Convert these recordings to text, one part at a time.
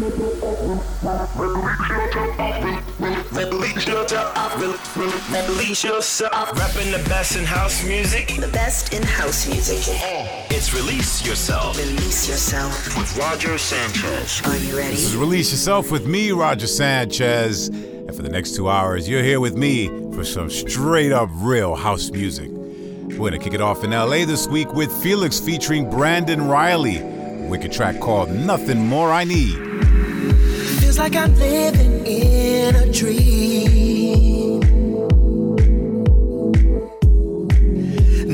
Release yourself. Rapping the best in house music. The best in house music. It's Release Yourself. Release yourself. With Roger Sanchez. Are you ready? This is Release Yourself with me, Roger Sanchez. And for the next two hours, you're here with me for some straight up real house music. We're gonna kick it off in LA this week with Felix featuring Brandon Riley. Wicked track called Nothing More I Need feels like I'm living in a dream.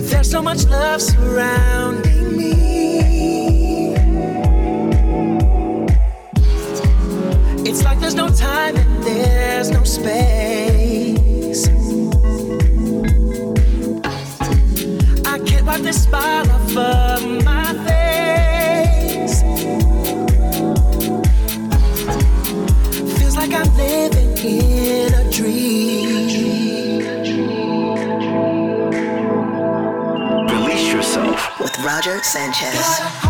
There's so much love surrounding me. It's like there's no time and there's no space. I can't wipe this smile off of my like I'm living in a dream. Release yourself with Roger Sanchez.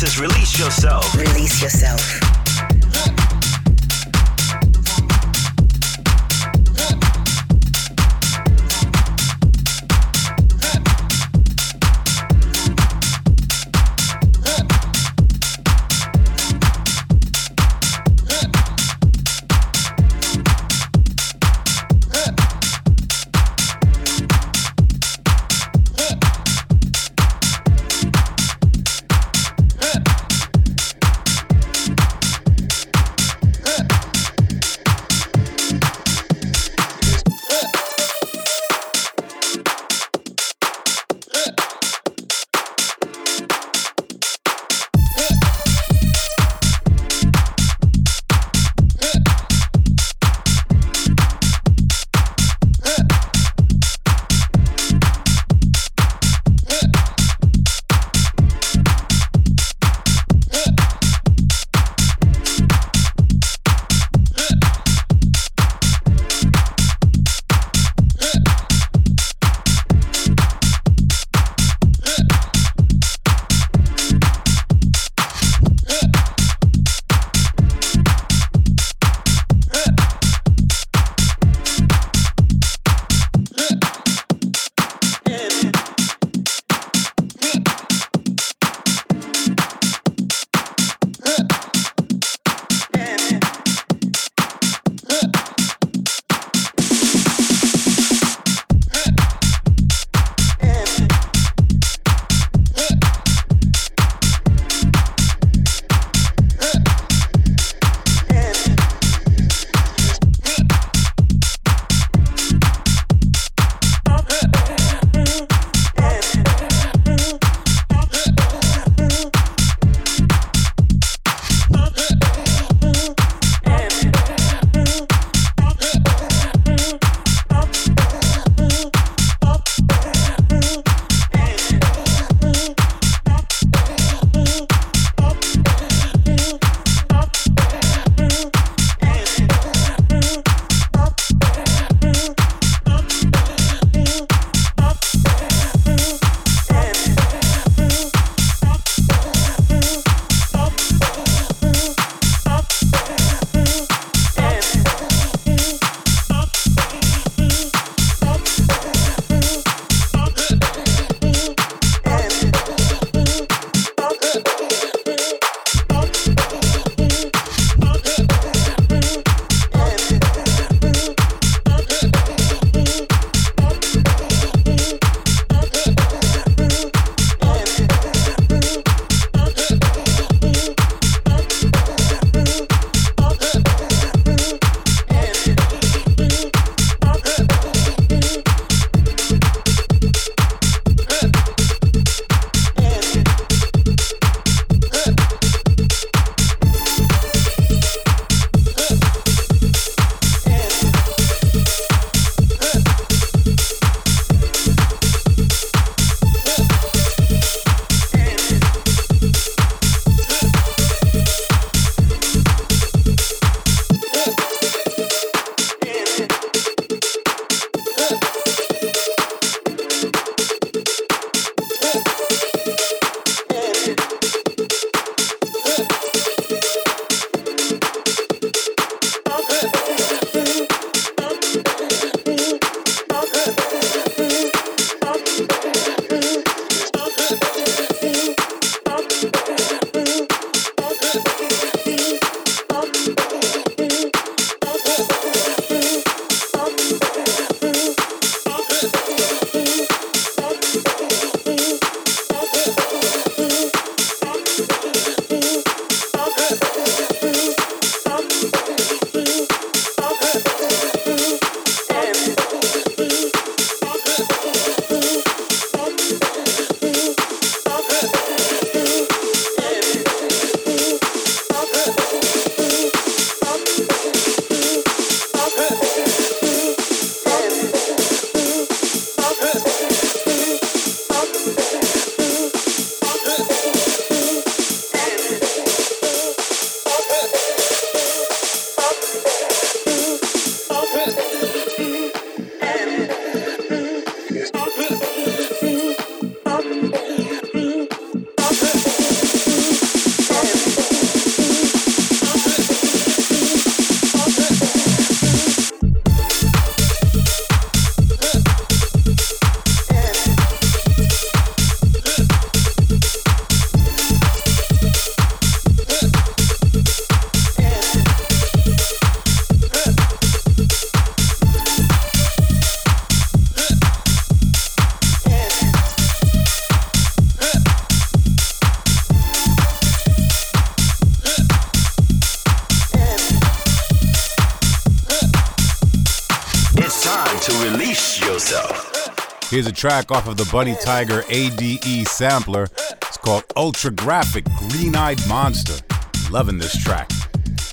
This is Release Yourself. Release yourself. Track off of the Bunny Tiger ADE sampler. It's called Ultra Graphic Green Eyed Monster. Loving this track.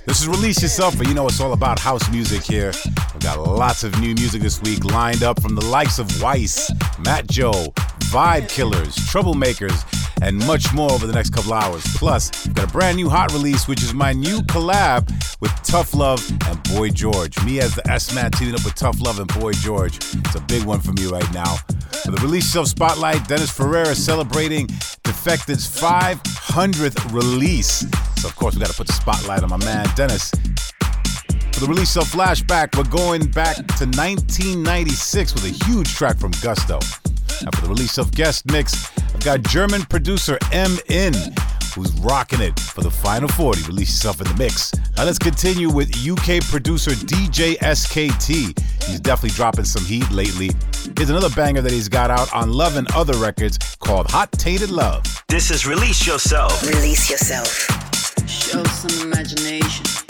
This is Release Yourself, but you know it's all about house music here. We've got lots of new music this week lined up from the likes of Weiss, Matt Joe, Vibe Killers, Troublemakers, and much more over the next couple hours. Plus, got a brand new hot release, which is my new collab with Tough Love and Boy George. Me as the S Man teaming up with Tough Love and Boy George. It's a big one for me right now. For the release self spotlight, Dennis Ferrer celebrating Defected's 500th release. So, of course, we got to put the spotlight on my man, Dennis. For the release of Flashback, we're going back to 1996 with a huge track from Gusto. And for the release of Guest Mix, I've got German producer M In, who's rocking it for the Final 40. Release yourself in the mix. Now let's continue with UK producer DJ SKT. He's definitely dropping some heat lately. Here's another banger that he's got out on Love and Other Records called Hot Tainted Love. This is Release Yourself. Release yourself. Show some imagination.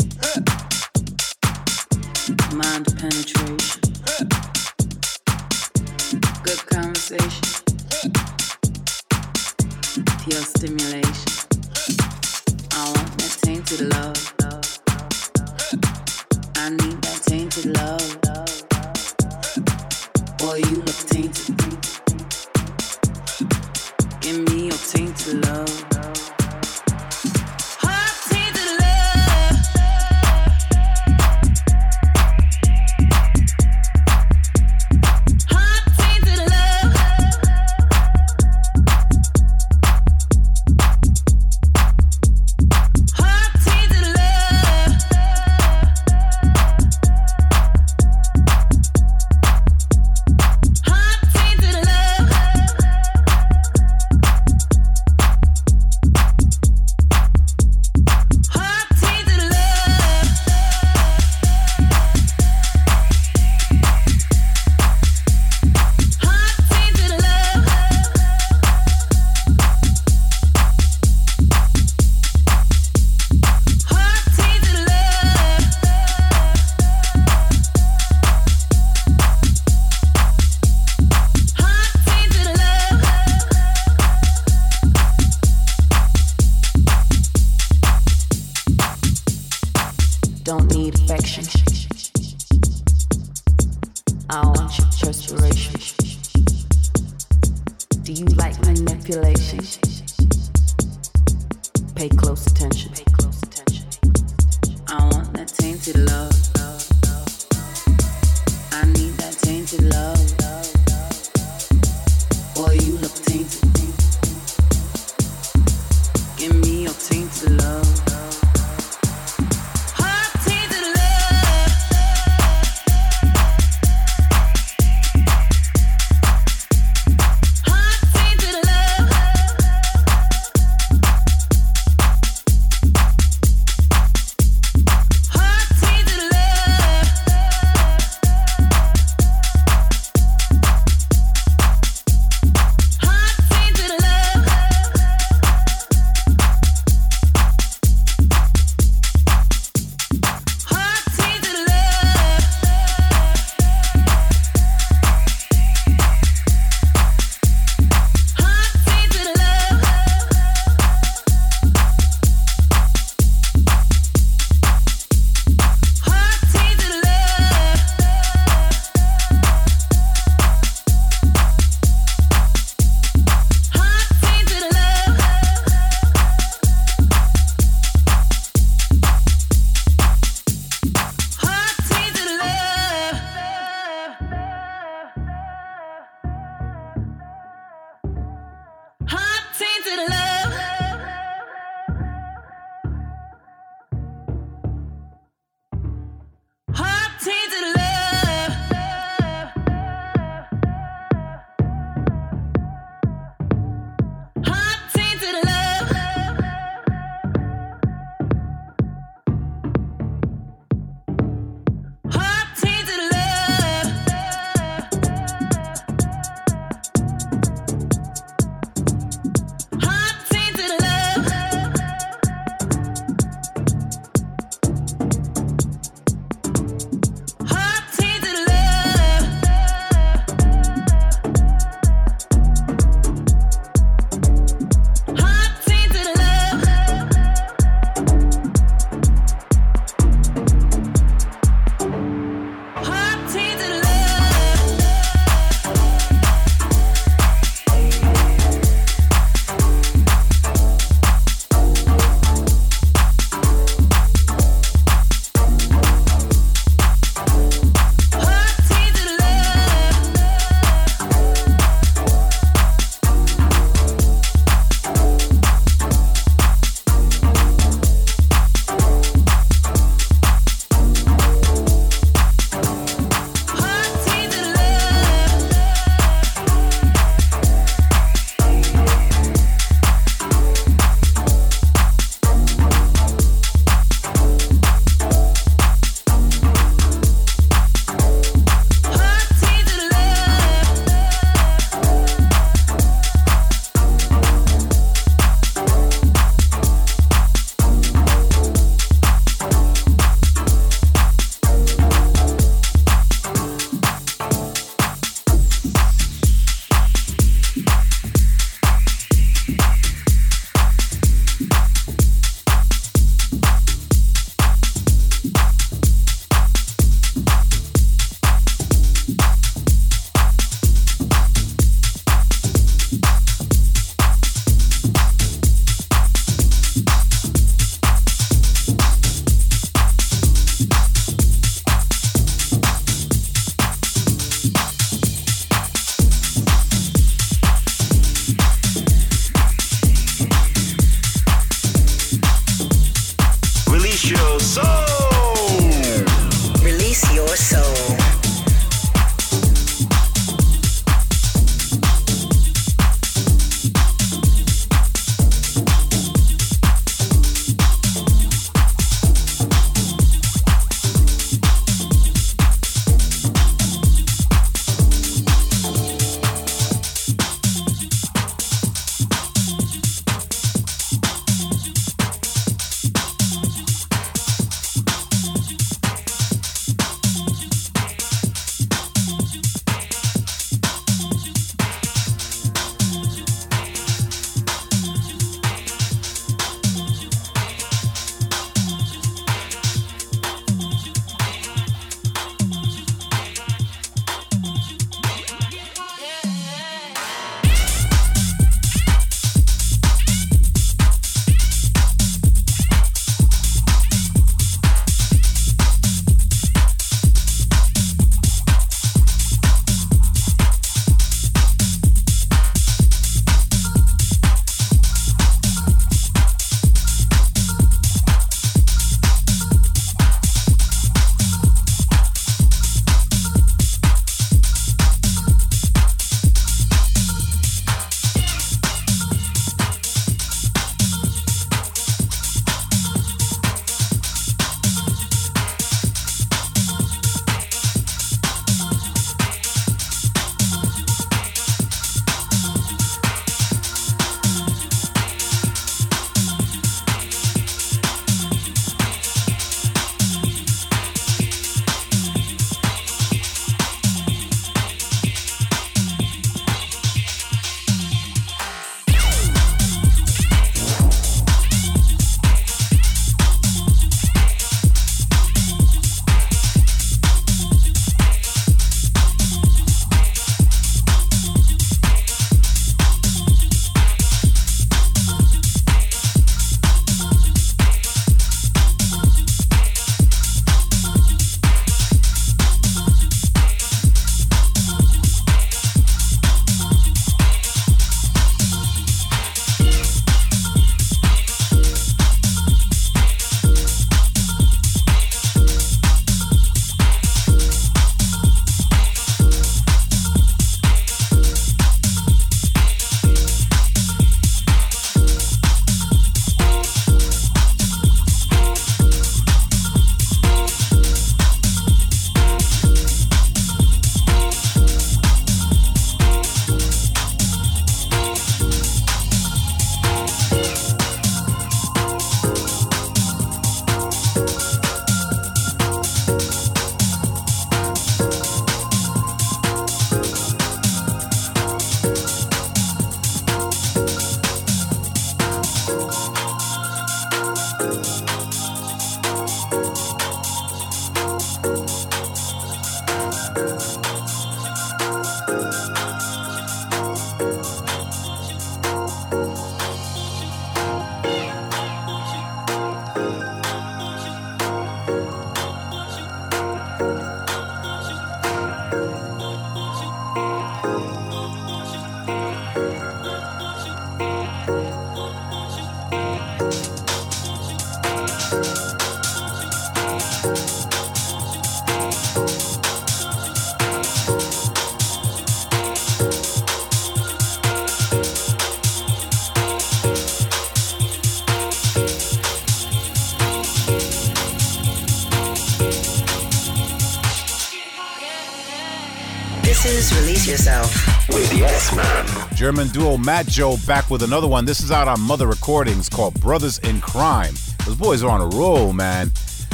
German duo Matt Joe back with another one. This is out on Mother Recordings called Brothers in Crime. Those boys are on a roll, man.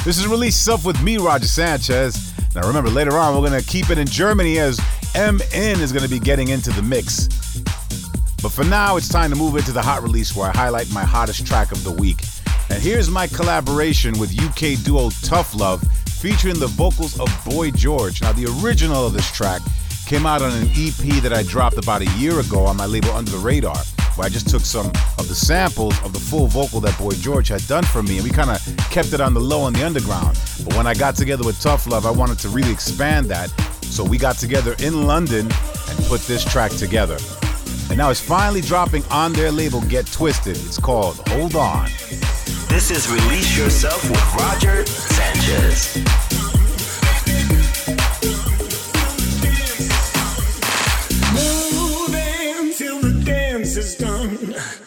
This is Release Yourself with me, Roger Sanchez. Now remember, later on, we're to keep it in Germany as MN is to be getting into the mix. But for now, it's time to move into the hot release where I highlight my hottest track of the week. And here's my collaboration with UK duo Tough Love featuring the vocals of Boy George. Now, the original of this track came out on an EP that I dropped about a year ago on my label Under the Radar, where I just took some of the samples of the full vocal that Boy George had done for me, and we kind of kept it on the low on the underground. But when I got together with Tough Love, I wanted to really expand that. So we got together in London and put this track together. And now it's finally dropping on their label Get Twisted. It's called Hold On. This is Release Yourself with Roger Sanchez. Dance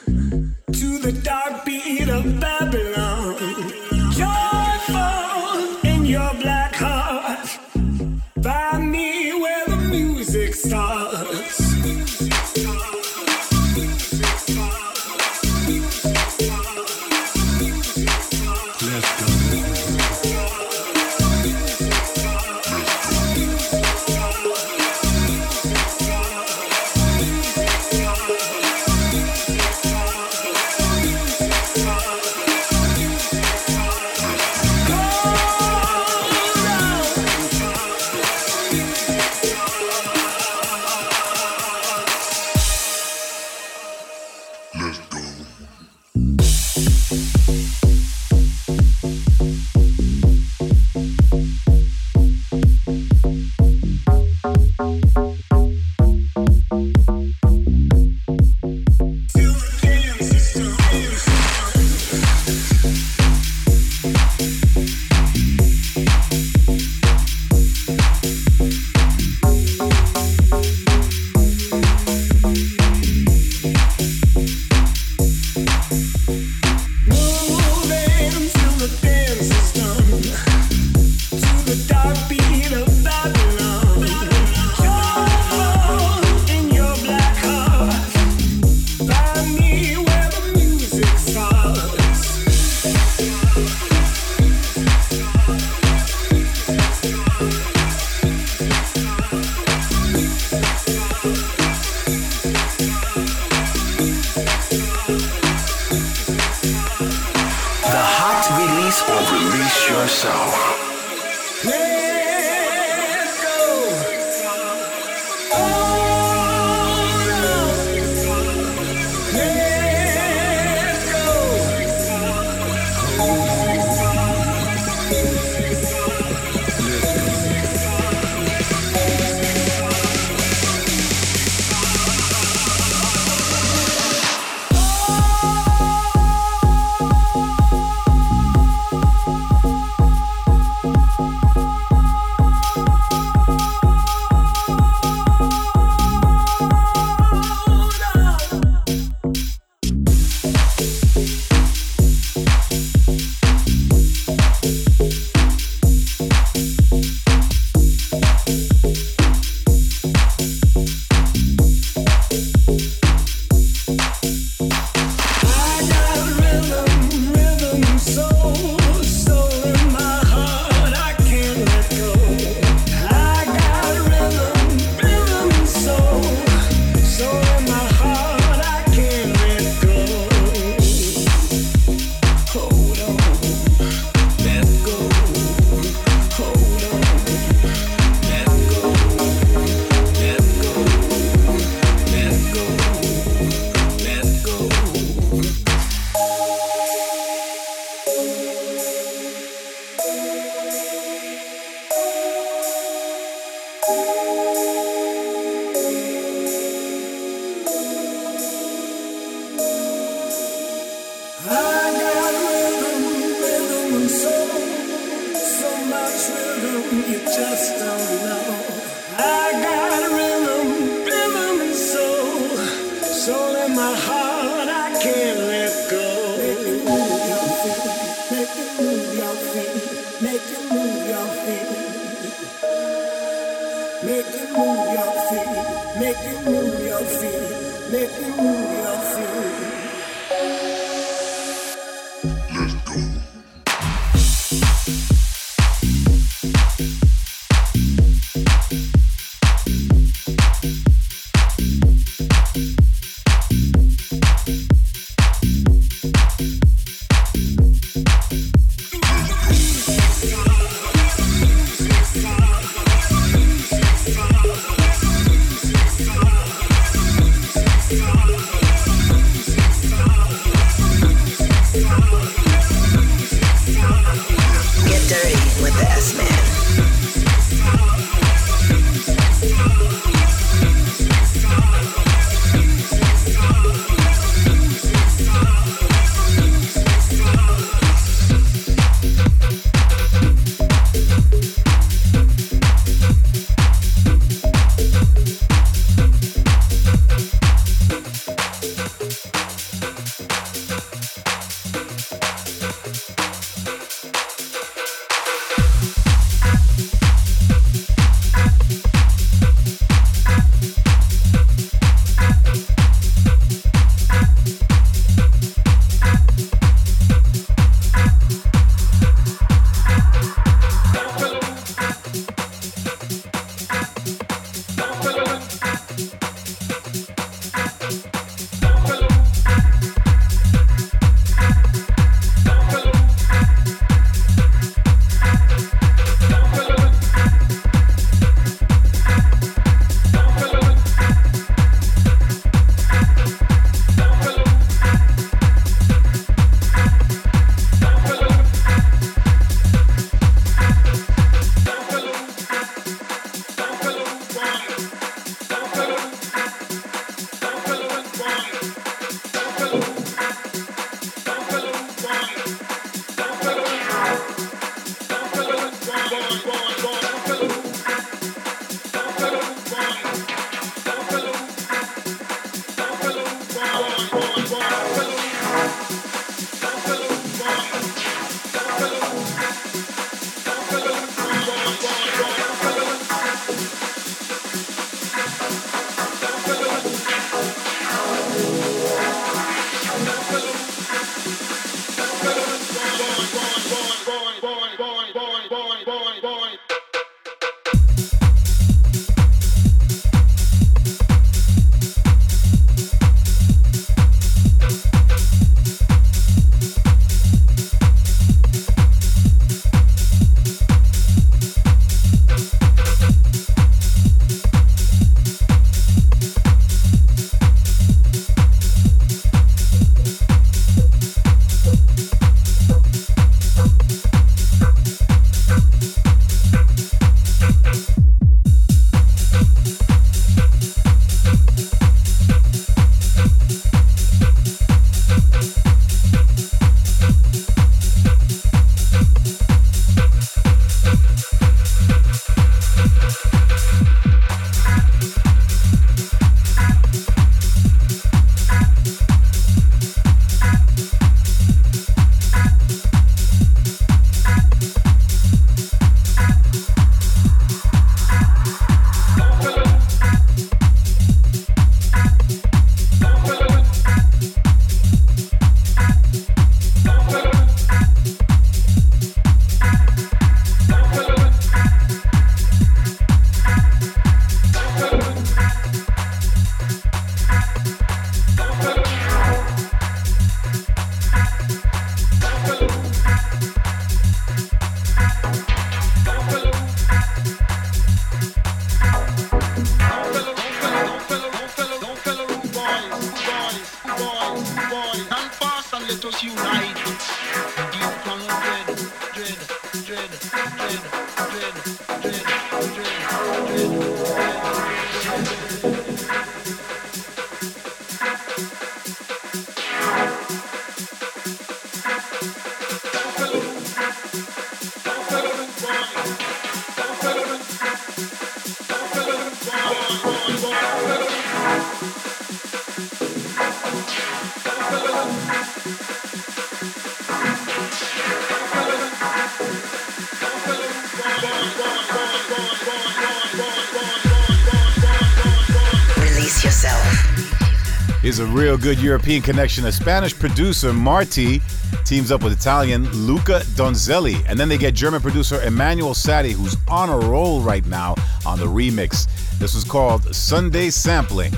A real good European connection. A Spanish producer, Marti, teams up with Italian Luca Donzelli. And then they get German producer Emanuel Satie, who's on a roll right now on the remix. This was called Sunday Sampling.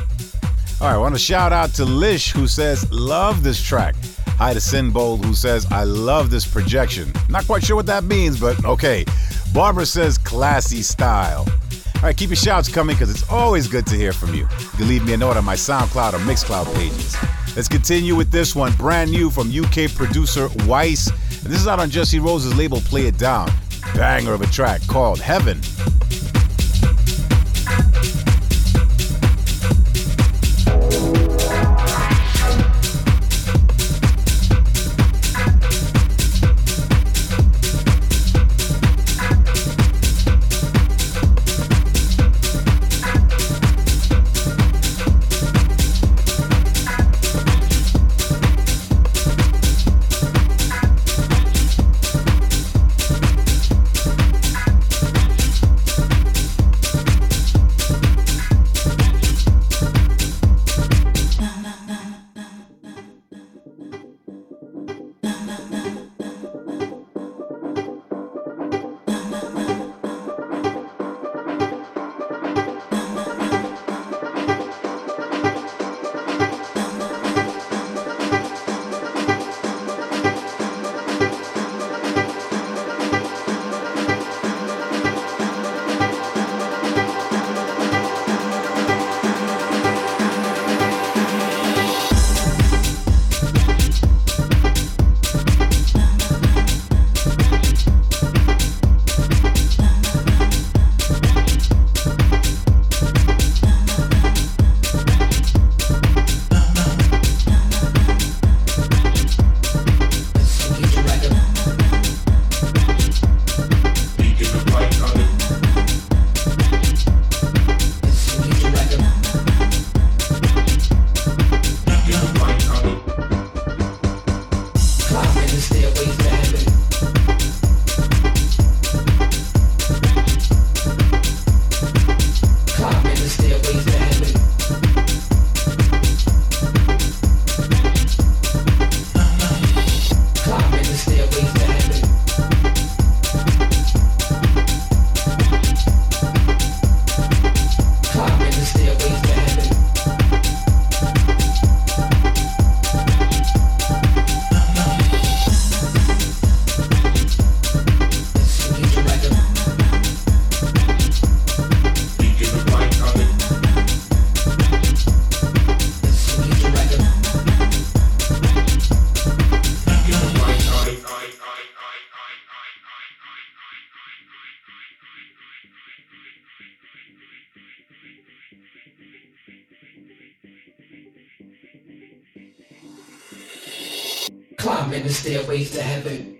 All right, I want to shout out to Lish, who says, Love this track. Hi to Sinbold, who says, I love this projection. Not quite sure what that means, but okay. Barbara says, Classy style. All right, keep your shouts coming because it's always good to hear from you. You can leave me a note on my SoundCloud or Mixcloud pages. Let's continue with this one, brand new from UK producer Weiss. And this is out on Jesse Rose's label Play It Down. Banger of a track called Heaven. Climbing the stairways to heaven.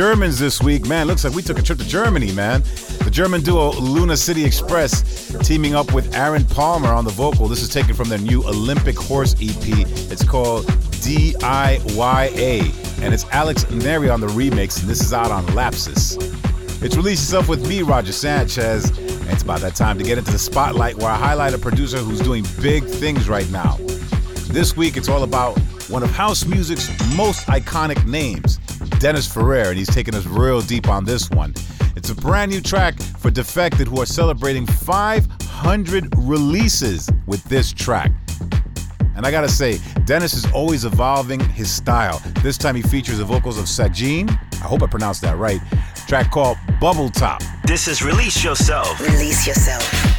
Germans this week. Man, looks like we took a trip to Germany, man. The German duo Luna City Express teaming up with Aaron Palmer on the vocal. This is taken from their new Olympic Horse EP. It's called DIYA, and it's Alex Neri on the remix, and this is out on Lapsus. It's released itself with me, Roger Sanchez, and it's about that time to get into the spotlight where I highlight a producer who's doing big things right now. This week, it's all about one of house music's most iconic names, Dennis Ferrer, and he's taking us real deep on this one. It's a brand new track for Defected, who are celebrating 500 releases with this track. And I gotta say, Dennis is always evolving his style. This time he features the vocals of Sajin, I hope I pronounced that right, track called Bubble Top. This is Release Yourself. Release yourself.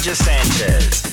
Roger Sanchez.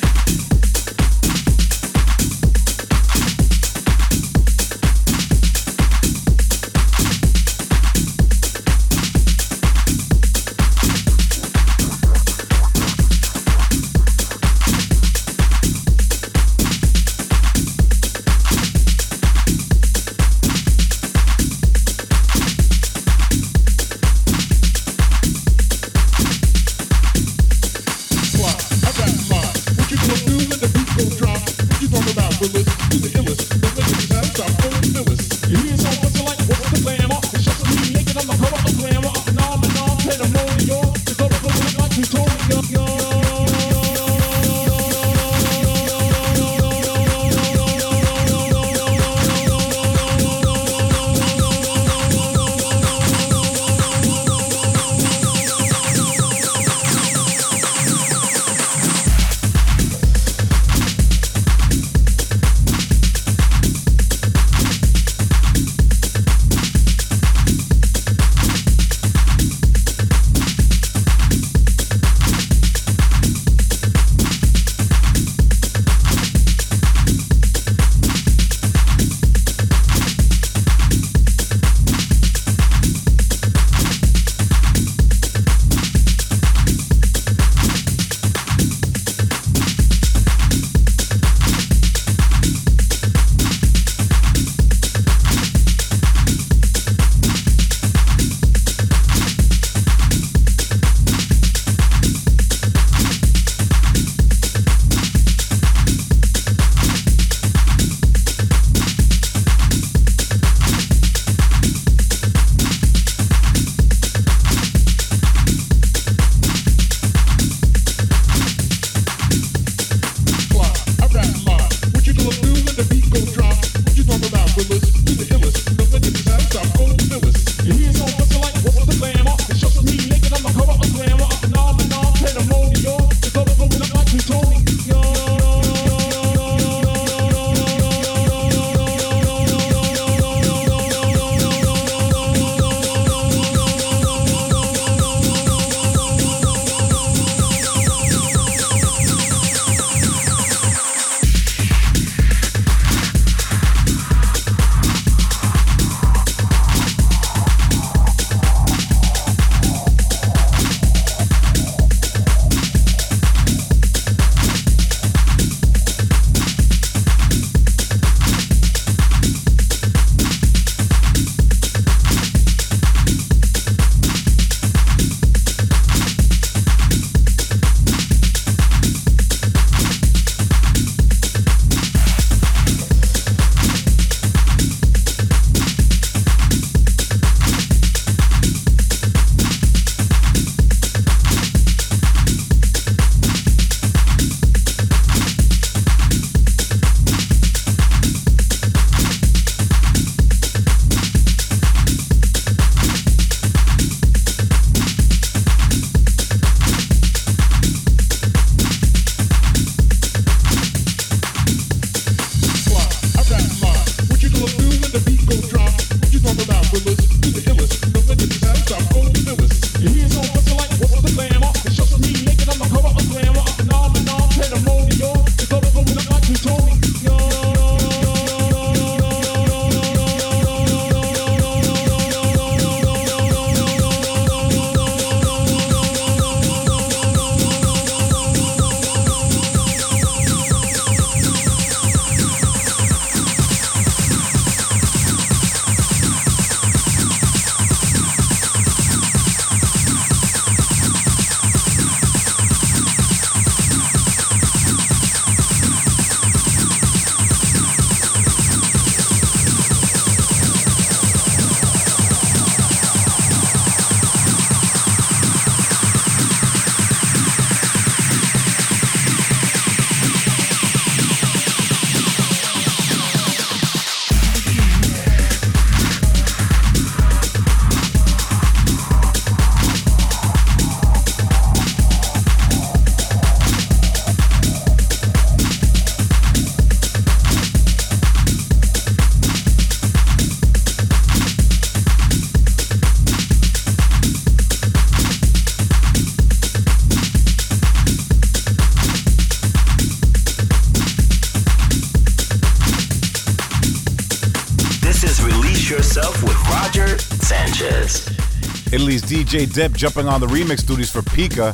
DJ Dip jumping on the remix duties for Pika.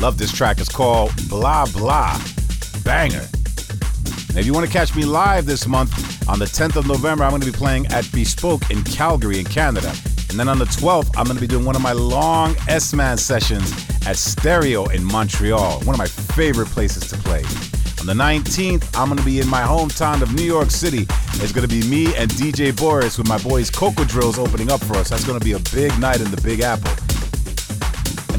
Love this track. It's called Blah Blah. Banger. And if you want to catch me live this month, on the 10th of November, I'm going to be playing at Bespoke in Calgary, in Canada. And then on the 12th, I'm going to be doing one of my long S-Man sessions at Stereo in Montreal, one of my favorite places to play. On the 19th, I'm going to be in my hometown of New York City. It's going to be me and DJ Boris with my boys Coco Drills opening up for us. That's going to be a big night in the Big Apple.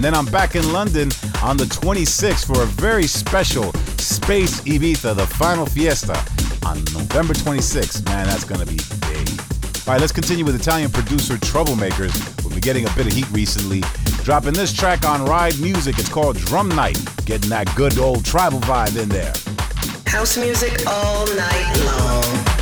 And then I'm back in London on the 26th for a very special Space Ibiza, the final fiesta on November 26th. Man, that's going to be big. All right, let's continue with Italian producer Troublemakers. We've been getting a bit of heat recently. Dropping this track on Ride Music. It's called Drum Night. Getting that good old tribal vibe in there. House music all night long.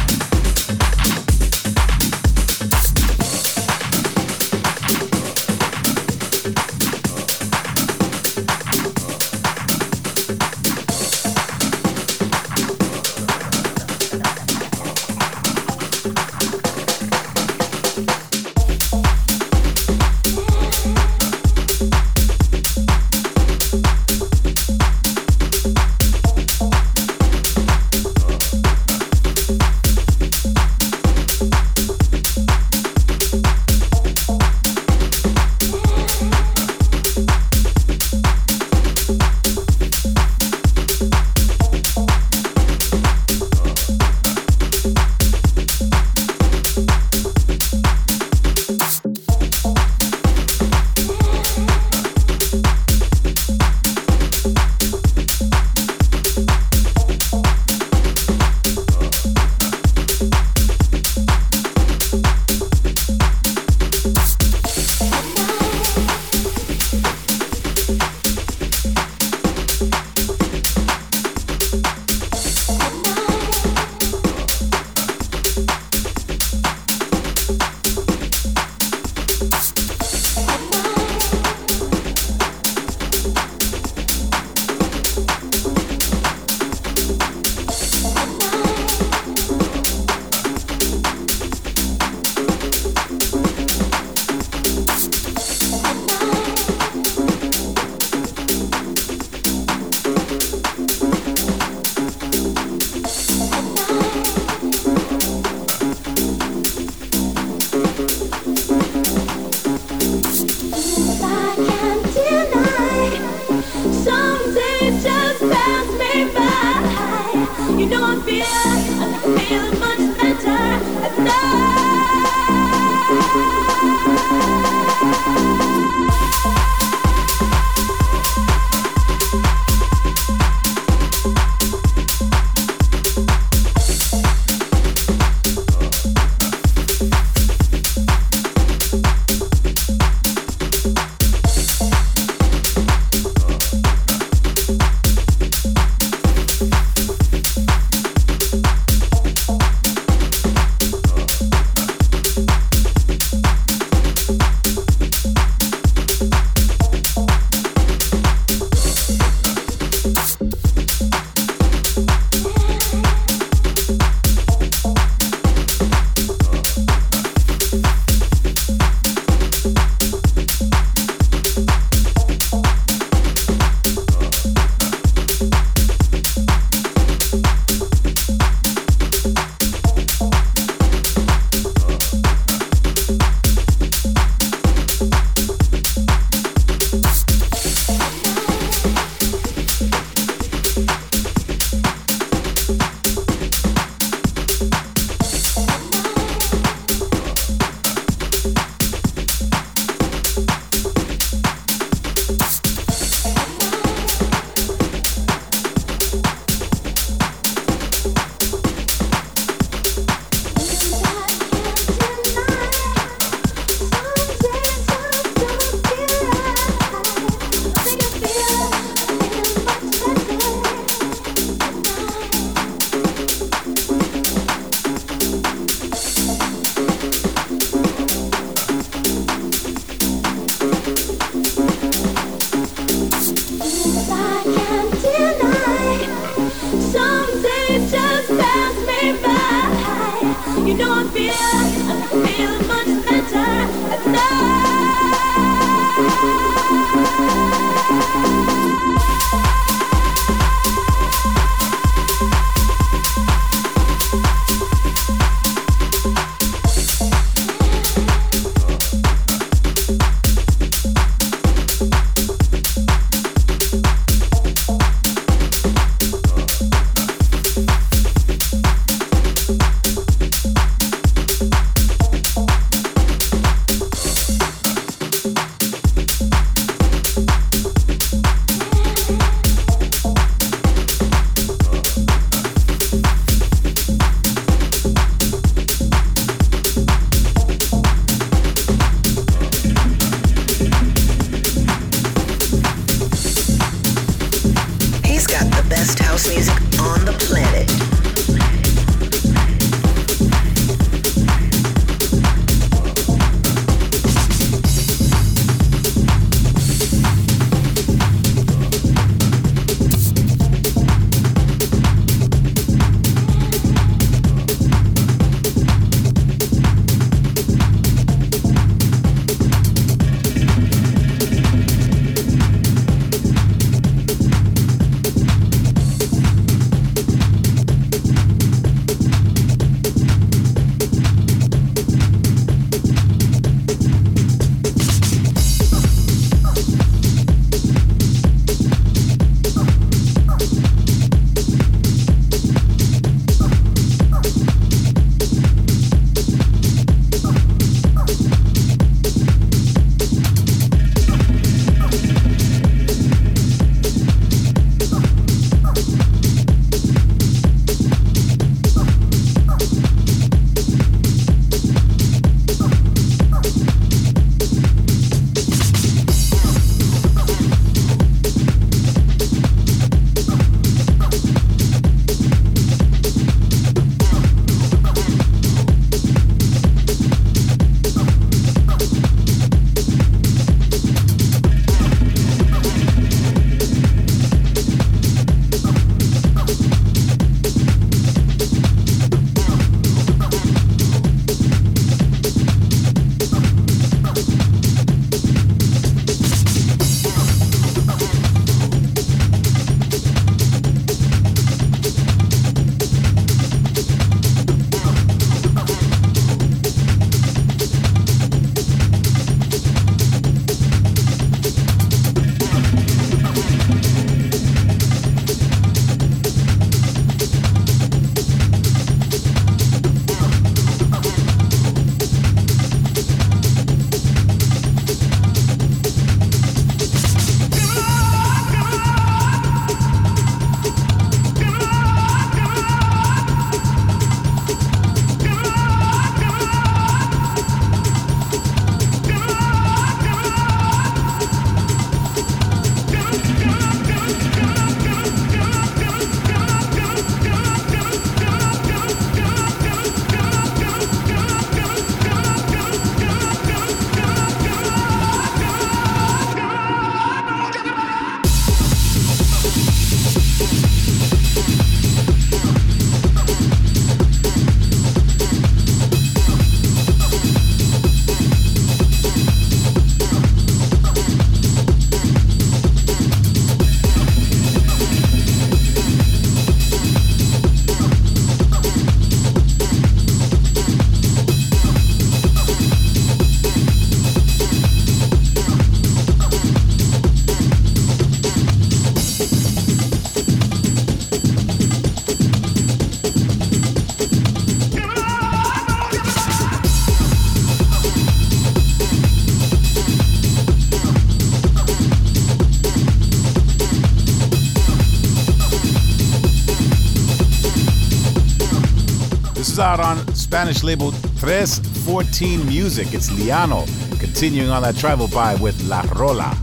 Spanish label Tres Fourteen Music. It's Liano, continuing on that tribal vibe with La Rola.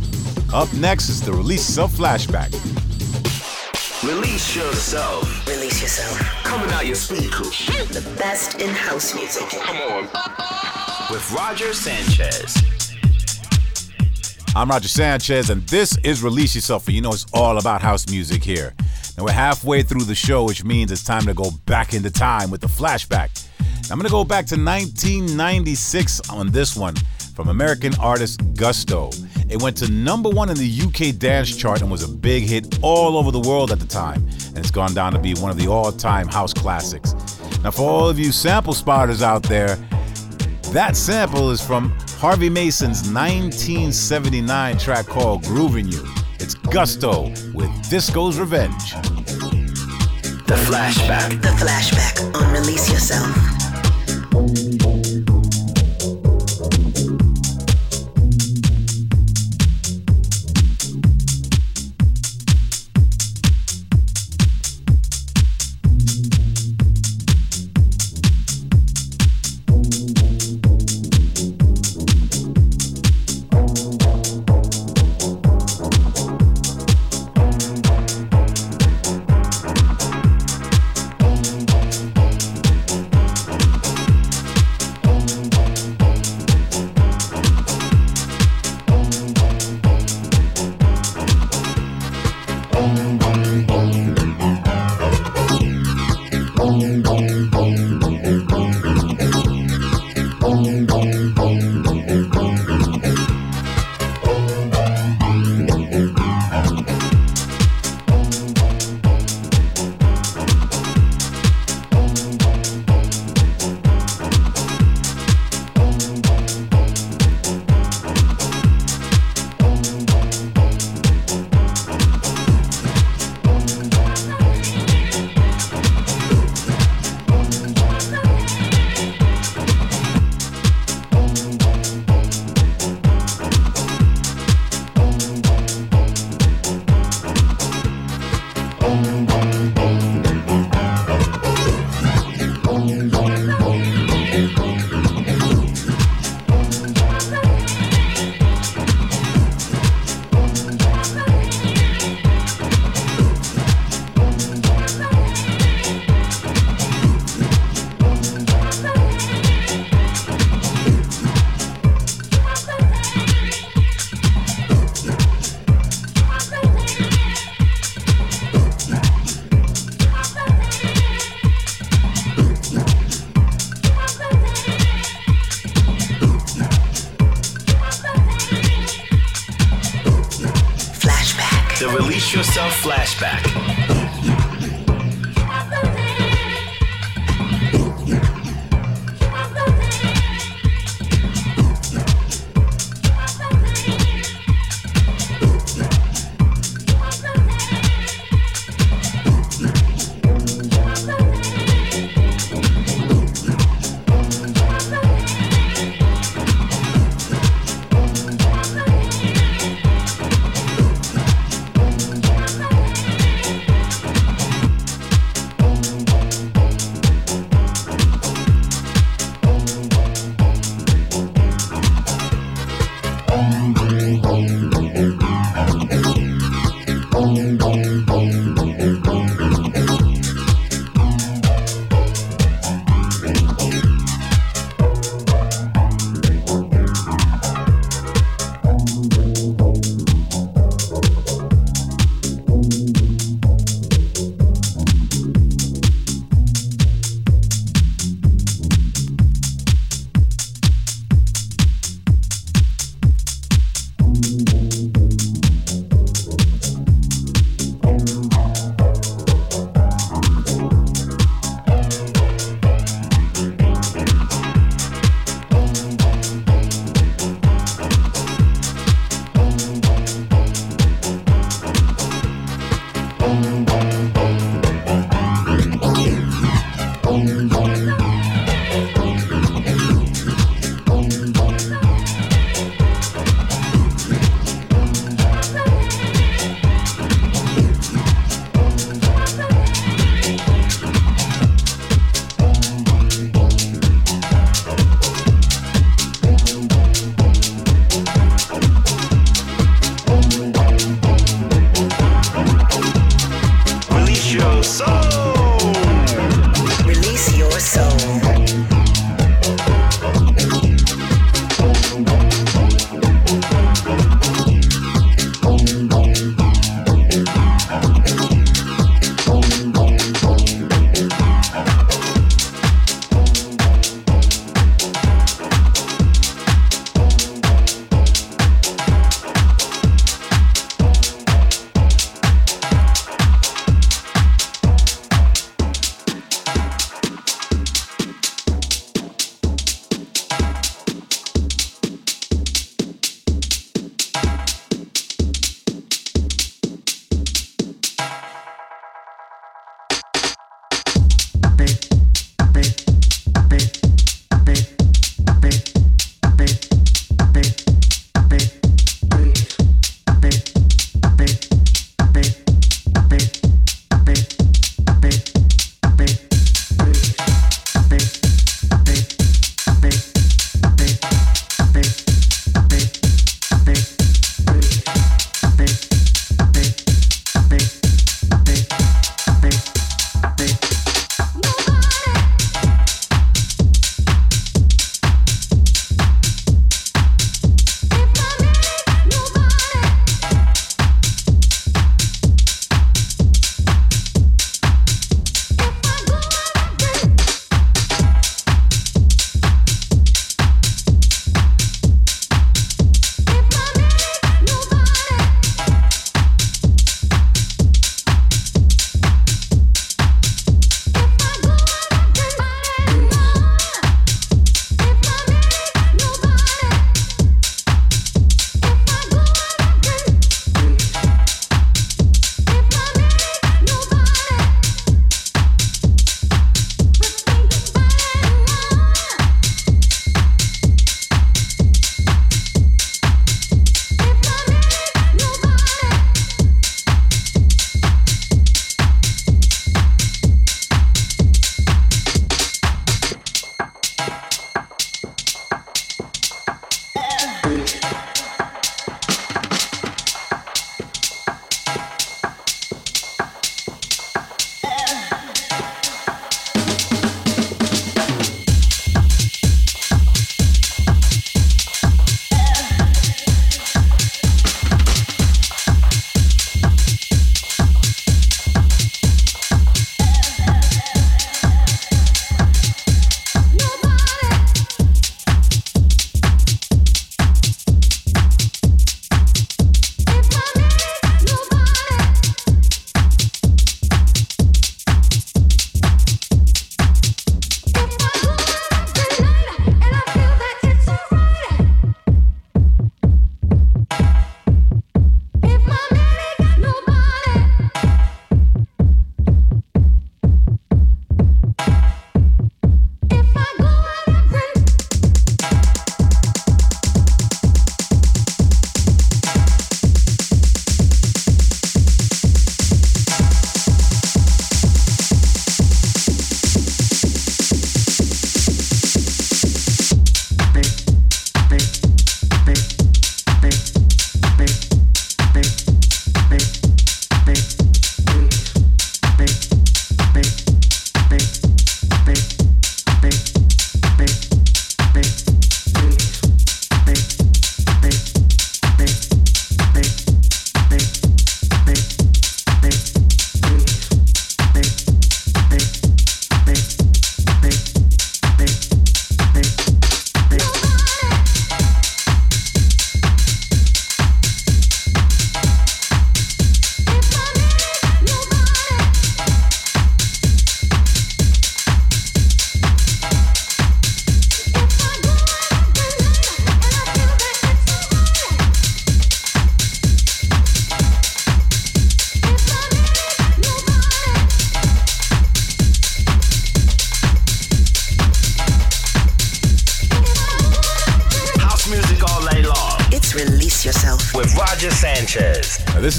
Up next is the release of flashback. Release yourself. Release yourself. Coming out your speakers. The best in house music. Come on. With Roger Sanchez. I'm Roger Sanchez, and this is Release Yourself. And you know it's all about house music here. Now we're halfway through the show, which means it's time to go back into time with the flashback. I'm gonna go back to 1996 on this one from American artist Gusto. It went to number one in the UK dance chart and was a big hit all over the world at the time. And it's gone down to be one of the all-time house classics. Now, for all of you sample spotters out there, that sample is from Harvey Mason's 1979 track called Groovin' You. It's Gusto with Disco's Revenge. The flashback. The flashback on Release Yourself when you.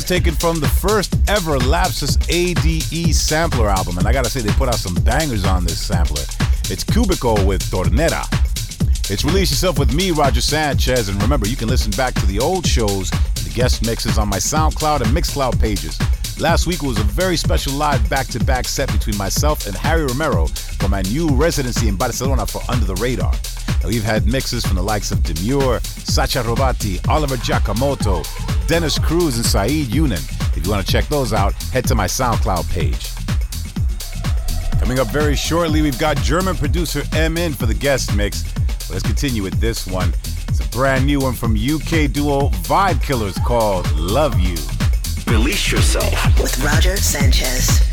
Taken from the first ever Lapsus ADE sampler album, and I gotta say, they put out some bangers on this sampler. It's Cubico with Tornera. It's Release Yourself with me, Roger Sanchez, and remember, you can listen back to the old shows and the guest mixes on my SoundCloud and Mixcloud pages. Last week was a very special live back-to-back set between myself and Harry Romero for my new residency in Barcelona for Under the Radar. Now, we've had mixes from the likes of Demuir, Sacha Robotti, Oliver Giacomotto, Dennis Cruz, and Saeed Younan. If you want to check those out, head to my SoundCloud page. Coming up very shortly, we've got German producer M.In for the guest mix. Let's continue with this one. It's a brand new one from UK duo Vibe Killers called Love You. Release yourself. With Roger Sanchez.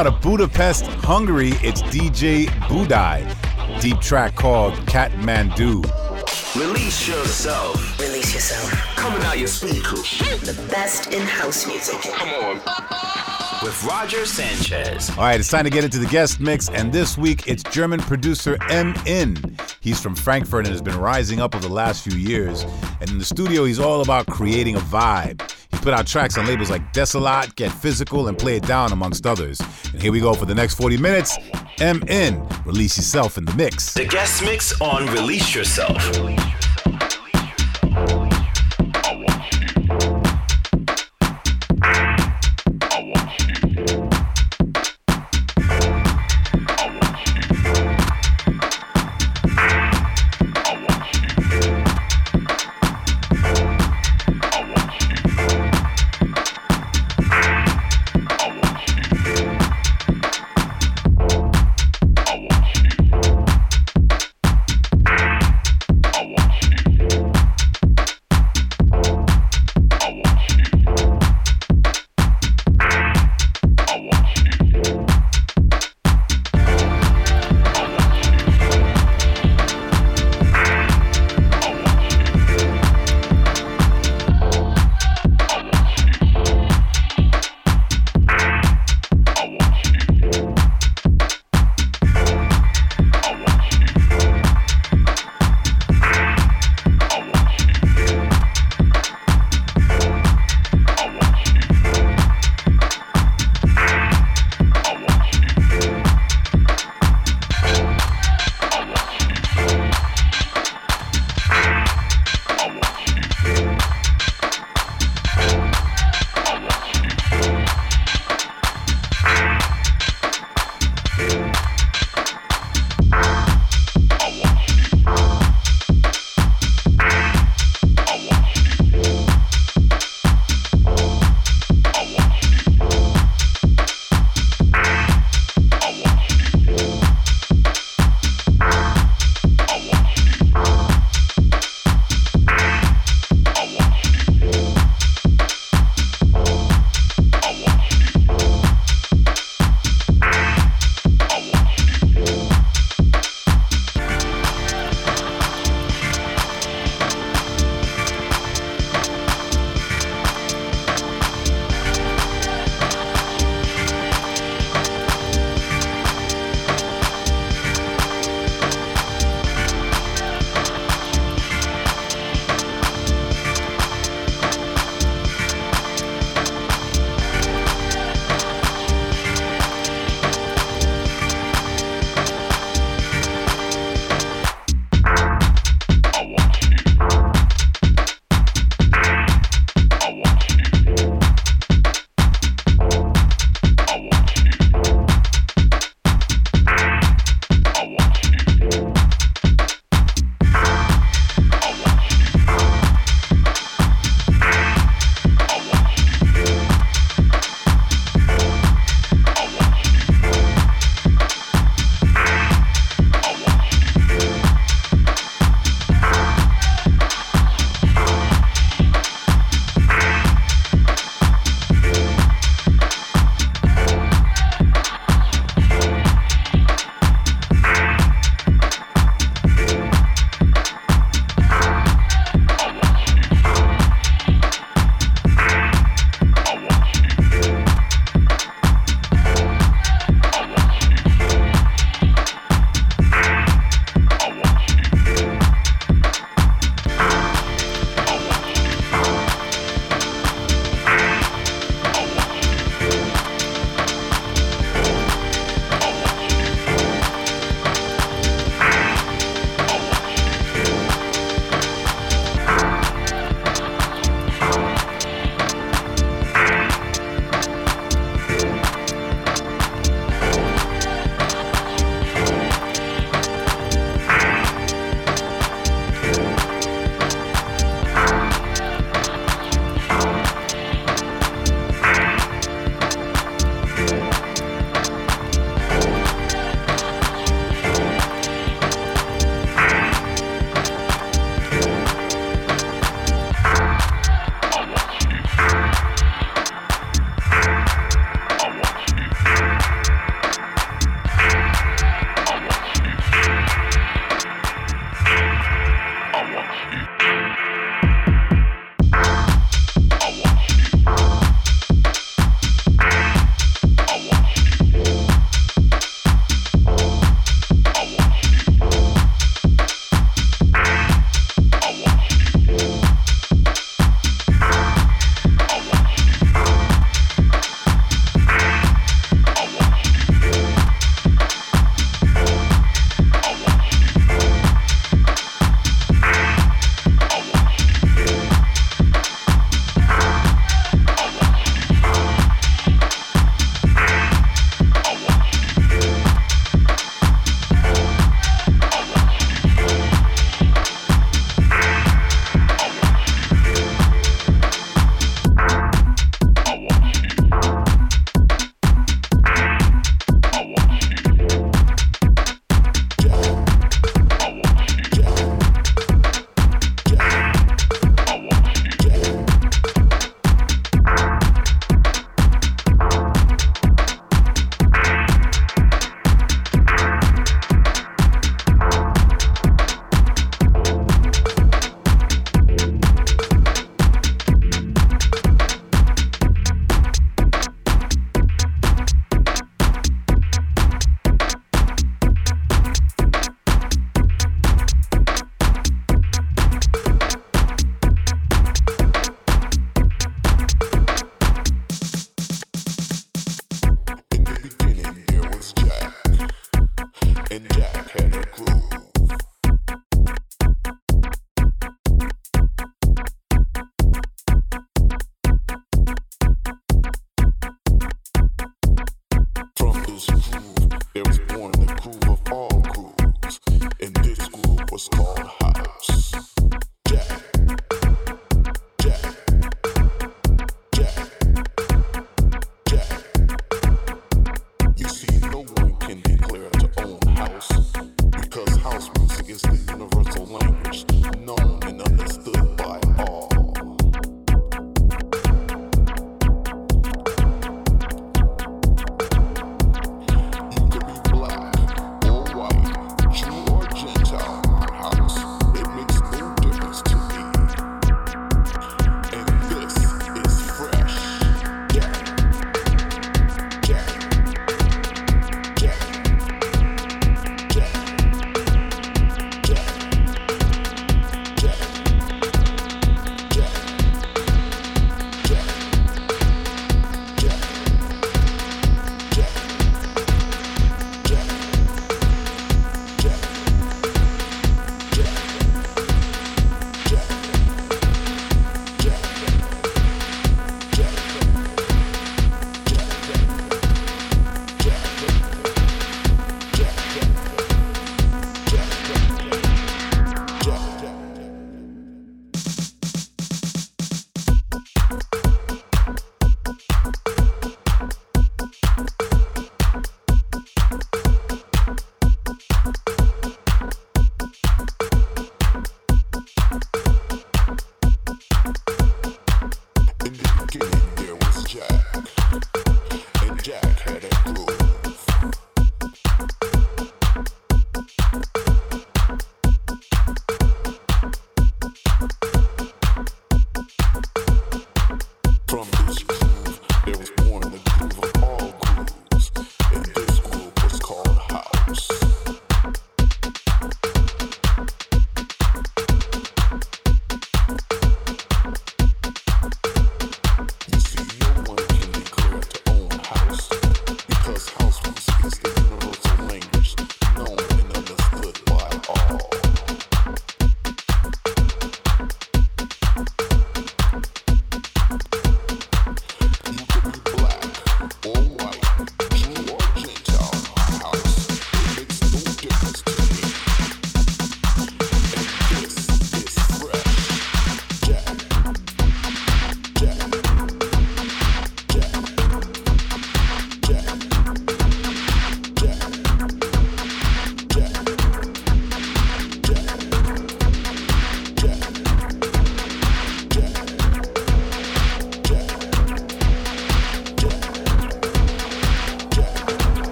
Out of Budapest, Hungary, it's DJ Budai. Deep track called Kathmandu. Release yourself. Release yourself. Coming out your speakers. The best in house music. Come on. With Roger Sanchez. All right, it's time to get into the guest mix, and this week it's German producer M.In. He's from Frankfurt and has been rising up over the last few years. And in the studio, he's all about creating a vibe. Put out tracks on labels like Desolat, Get Physical, and Play It Down, amongst others. And here we go for the next 40 minutes. M.In, Release yourself in the mix. The guest mix on Release Yourself.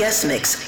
Guest mix.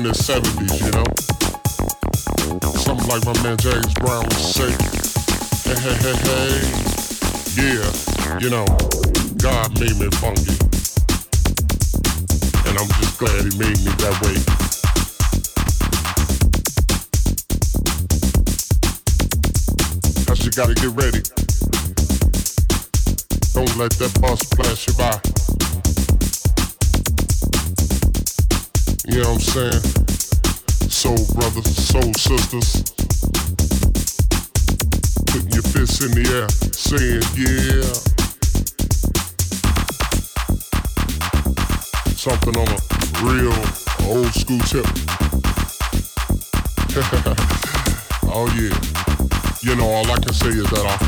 In the 70s, you know. Something like my man James Brown would say. Hey, hey, hey, hey. Yeah, you know, God made me funky. And I'm just glad he made me that way. You gotta get ready. Don't let that bus pass you by. You know what I'm saying? Sisters. Putting your fists in the air, saying, yeah. Something on a real old school tip. oh yeah. You know, all I can say is that I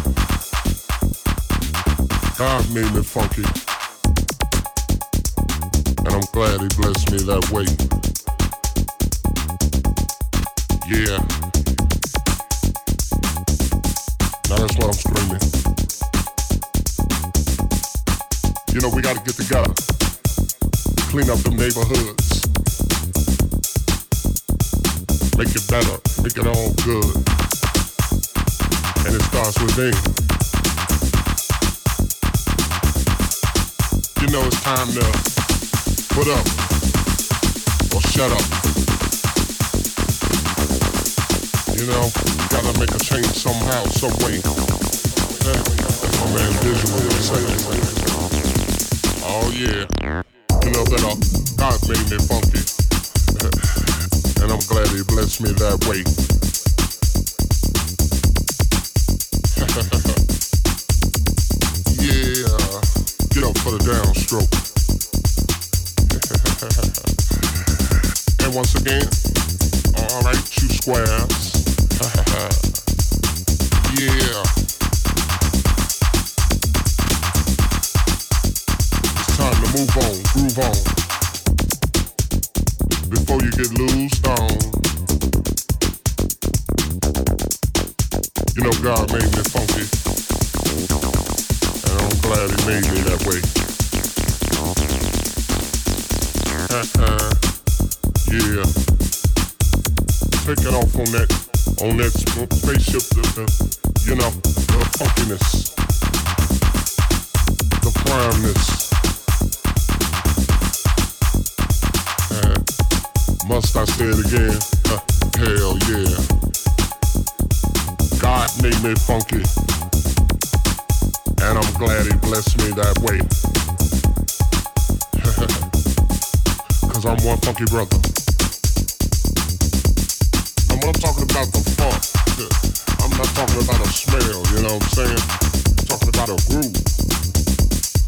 God made me funky. And I'm glad he blessed me that way. Clean up them neighborhoods. Make it better. Make it all good. And it starts within. You know it's time to put up or shut up. You know, gotta make a change somehow, some way. That's my man Visual would say. Oh yeah know, God made me funky. and I'm glad he blessed me that way. yeah, get up for the downstroke. and once again, alright, two squares. Before you get. You know God made me funky. And I'm glad he made me that way. Uh-huh. yeah. Take it off on that, on that spaceship, the, you know, the funkiness, the primeness. Say it again? Uh, hell yeah. God made me funky. And I'm glad he blessed me that way. Cause I'm one funky brother. And when I'm talking about the funk, I'm not talking about a smell, you know what I'm saying? I'm talking about a groove.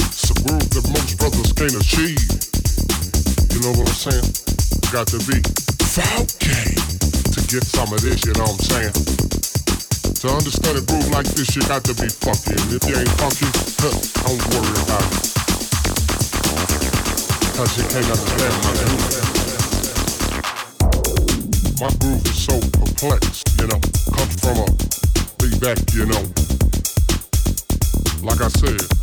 It's a groove that most brothers can't achieve. You know what I'm saying? Got to be some of this, you know what I'm saying? To understand a groove like this, you got to be funky. And if you ain't funky, huh, don't worry about it. Cause you can't understand my groove. My groove is so perplexed, you know. Comes from a way back, you know. Like I said,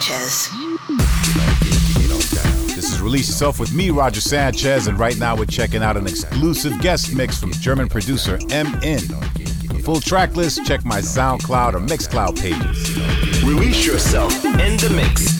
Sanchez. This is Release Yourself with me, Roger Sanchez, and right now we're checking out an exclusive guest mix from German producer M.In. For full track list, check my SoundCloud or Mixcloud pages. Release Yourself in the mix.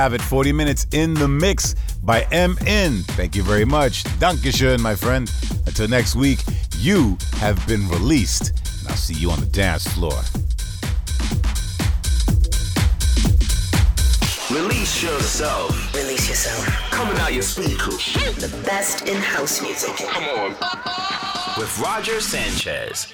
Have it, 40 minutes in the mix by M.In. Thank you very much. Dankeschön, my friend. Until next week, you have been released. And I'll see you on the dance floor. Release yourself. Release yourself. Coming out your speakers. The best in house music. Come on. With Roger Sanchez.